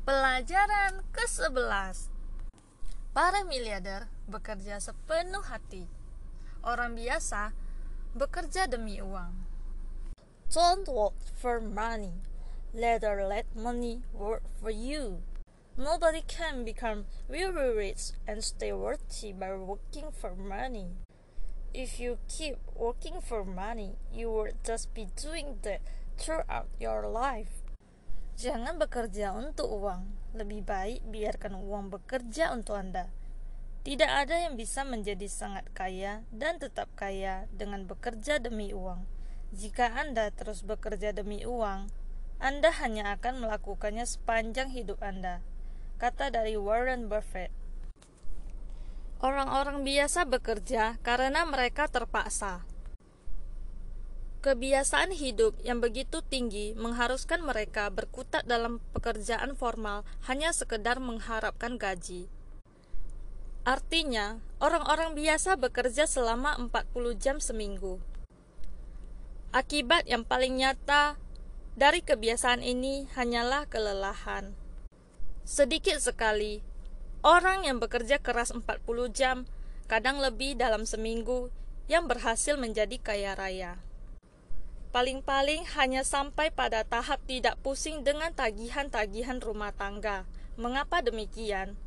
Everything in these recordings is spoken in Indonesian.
Pelajaran ke-11 Para miliarder bekerja sepenuh hati. Orang biasa bekerja demi uang. Don't work for money. Rather let money work for you. Nobody can become very rich and stay worthy by working for money. If you keep working for money, you will just be doing that throughout your life. Jangan bekerja untuk uang. Lebih baik biarkan uang bekerja untuk Anda. Tidak ada yang bisa menjadi sangat kaya dan tetap kaya dengan bekerja demi uang. Jika Anda terus bekerja demi uang, Anda hanya akan melakukannya sepanjang hidup Anda. Kata dari Warren Buffett. Orang-orang biasa bekerja karena mereka terpaksa. Kebiasaan hidup yang begitu tinggi mengharuskan mereka berkutat dalam pekerjaan formal hanya sekedar mengharapkan gaji. Artinya, orang-orang biasa bekerja selama 40 jam seminggu. Akibat yang paling nyata dari kebiasaan ini hanyalah kelelahan. Sedikit sekali, orang yang bekerja keras 40 jam, kadang lebih dalam seminggu, yang berhasil menjadi kaya raya. Paling-paling hanya sampai pada tahap tidak pusing dengan tagihan-tagihan rumah tangga. Mengapa demikian?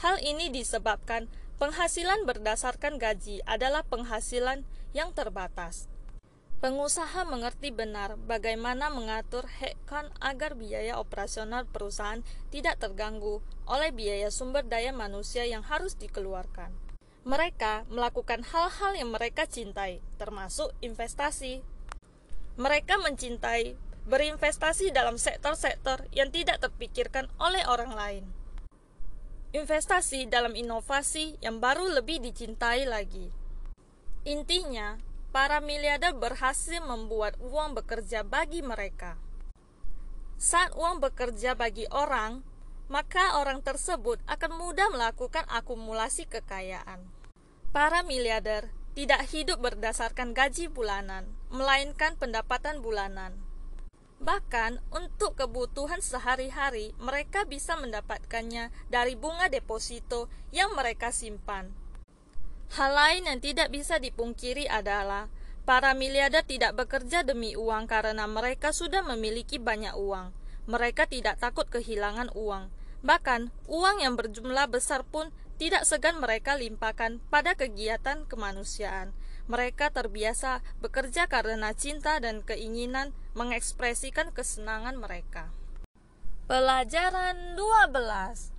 Hal ini disebabkan penghasilan berdasarkan gaji adalah penghasilan yang terbatas. Pengusaha mengerti benar bagaimana mengatur headcount agar biaya operasional perusahaan tidak terganggu oleh biaya sumber daya manusia yang harus dikeluarkan. Mereka melakukan hal-hal yang mereka cintai, termasuk investasi, mereka mencintai berinvestasi dalam sektor-sektor yang tidak terpikirkan oleh orang lain. Investasi dalam inovasi yang baru lebih dicintai lagi. Intinya, para miliarder berhasil membuat uang bekerja bagi mereka. Saat uang bekerja bagi orang, maka orang tersebut akan mudah melakukan akumulasi kekayaan. Para miliarder tidak hidup berdasarkan gaji bulanan, melainkan pendapatan bulanan. Bahkan untuk kebutuhan sehari-hari, mereka bisa mendapatkannya dari bunga deposito yang mereka simpan. Hal lain yang tidak bisa dipungkiri adalah para miliarder tidak bekerja demi uang karena mereka sudah memiliki banyak uang. Mereka tidak takut kehilangan uang. Bahkan, uang yang berjumlah besar pun tidak segan mereka limpahkan pada kegiatan kemanusiaan. Mereka terbiasa bekerja karena cinta dan keinginan mengekspresikan kesenangan mereka. Pelajaran 12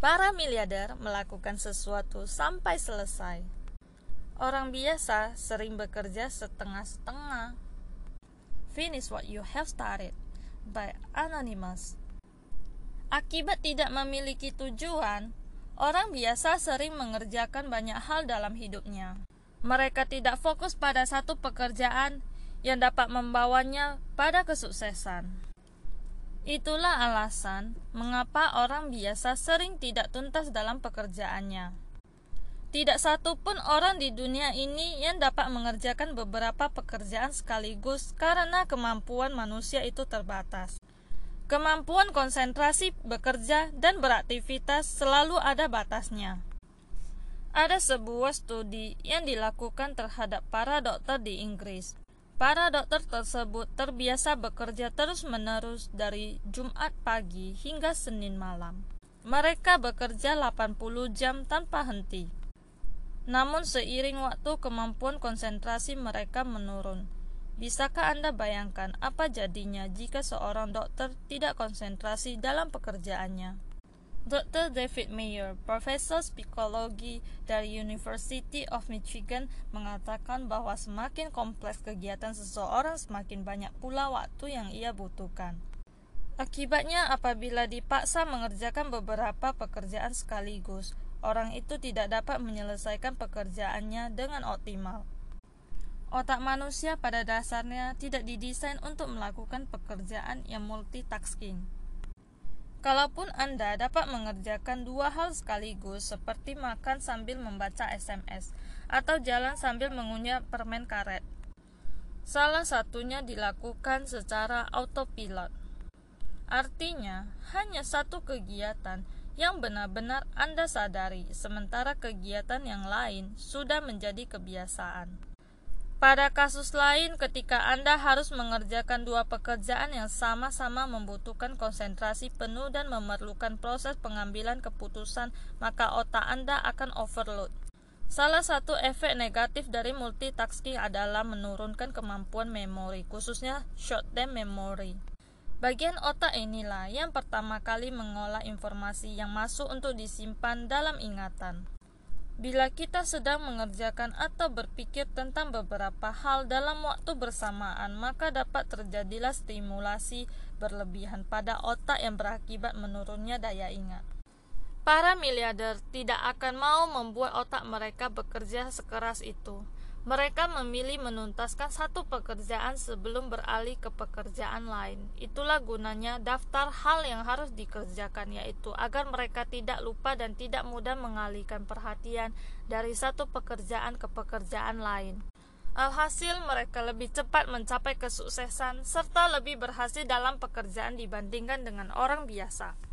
Para miliarder melakukan sesuatu sampai selesai. Orang biasa sering bekerja setengah-setengah. Finish what you have started by Anonymous. Akibat tidak memiliki tujuan, Orang biasa sering mengerjakan banyak hal dalam hidupnya. Mereka tidak fokus pada satu pekerjaan yang dapat membawanya pada kesuksesan. Itulah alasan mengapa orang biasa sering tidak tuntas dalam pekerjaannya. Tidak satu pun orang di dunia ini yang dapat mengerjakan beberapa pekerjaan sekaligus karena kemampuan manusia itu terbatas. Kemampuan konsentrasi bekerja dan beraktivitas selalu ada batasnya. Ada sebuah studi yang dilakukan terhadap para dokter di Inggris. Para dokter tersebut terbiasa bekerja terus-menerus dari Jumat pagi hingga Senin malam. Mereka bekerja 80 jam tanpa henti. Namun seiring waktu kemampuan konsentrasi mereka menurun Bisakah Anda bayangkan apa jadinya jika seorang dokter tidak konsentrasi dalam pekerjaannya? Dr. David Mayer, profesor psikologi dari University of Michigan, mengatakan bahwa semakin kompleks kegiatan seseorang, semakin banyak pula waktu yang ia butuhkan. Akibatnya, apabila dipaksa mengerjakan beberapa pekerjaan sekaligus, orang itu tidak dapat menyelesaikan pekerjaannya dengan optimal. Otak manusia pada dasarnya tidak didesain untuk melakukan pekerjaan yang multitasking. Kalaupun Anda dapat mengerjakan dua hal sekaligus, seperti makan sambil membaca SMS atau jalan sambil mengunyah permen karet, salah satunya dilakukan secara autopilot. Artinya, hanya satu kegiatan yang benar-benar Anda sadari, sementara kegiatan yang lain sudah menjadi kebiasaan. Pada kasus lain, ketika Anda harus mengerjakan dua pekerjaan yang sama-sama membutuhkan konsentrasi penuh dan memerlukan proses pengambilan keputusan, maka otak Anda akan overload. Salah satu efek negatif dari multitasking adalah menurunkan kemampuan memori, khususnya short-term memory. Bagian otak inilah yang pertama kali mengolah informasi yang masuk untuk disimpan dalam ingatan. Bila kita sedang mengerjakan atau berpikir tentang beberapa hal dalam waktu bersamaan, maka dapat terjadilah stimulasi berlebihan pada otak yang berakibat menurunnya daya ingat. Para miliarder tidak akan mau membuat otak mereka bekerja sekeras itu. Mereka memilih menuntaskan satu pekerjaan sebelum beralih ke pekerjaan lain. Itulah gunanya daftar hal yang harus dikerjakan, yaitu agar mereka tidak lupa dan tidak mudah mengalihkan perhatian dari satu pekerjaan ke pekerjaan lain. Alhasil, mereka lebih cepat mencapai kesuksesan serta lebih berhasil dalam pekerjaan dibandingkan dengan orang biasa.